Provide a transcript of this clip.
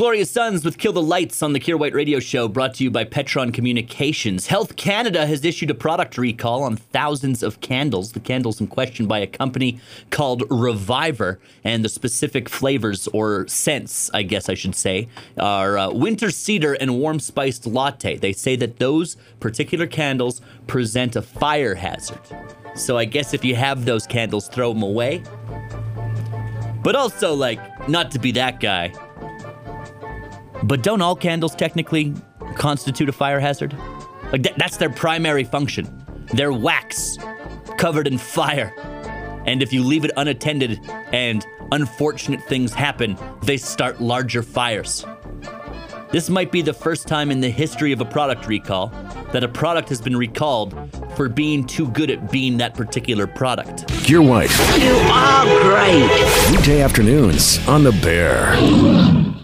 Glorious Sons with Kill the Lights on the Kier White Radio Show, brought to you by Petron Communications. Health Canada has issued a product recall on thousands of candles. The candles in question by a company called Reviver, and the specific flavors or scents, I guess I should say, are uh, winter cedar and warm spiced latte. They say that those particular candles present a fire hazard. So I guess if you have those candles, throw them away. But also, like, not to be that guy. But don't all candles technically constitute a fire hazard? Like, th- that's their primary function. They're wax covered in fire. And if you leave it unattended and unfortunate things happen, they start larger fires. This might be the first time in the history of a product recall that a product has been recalled for being too good at being that particular product. Kier White, You are great. weekday afternoons on The Bear.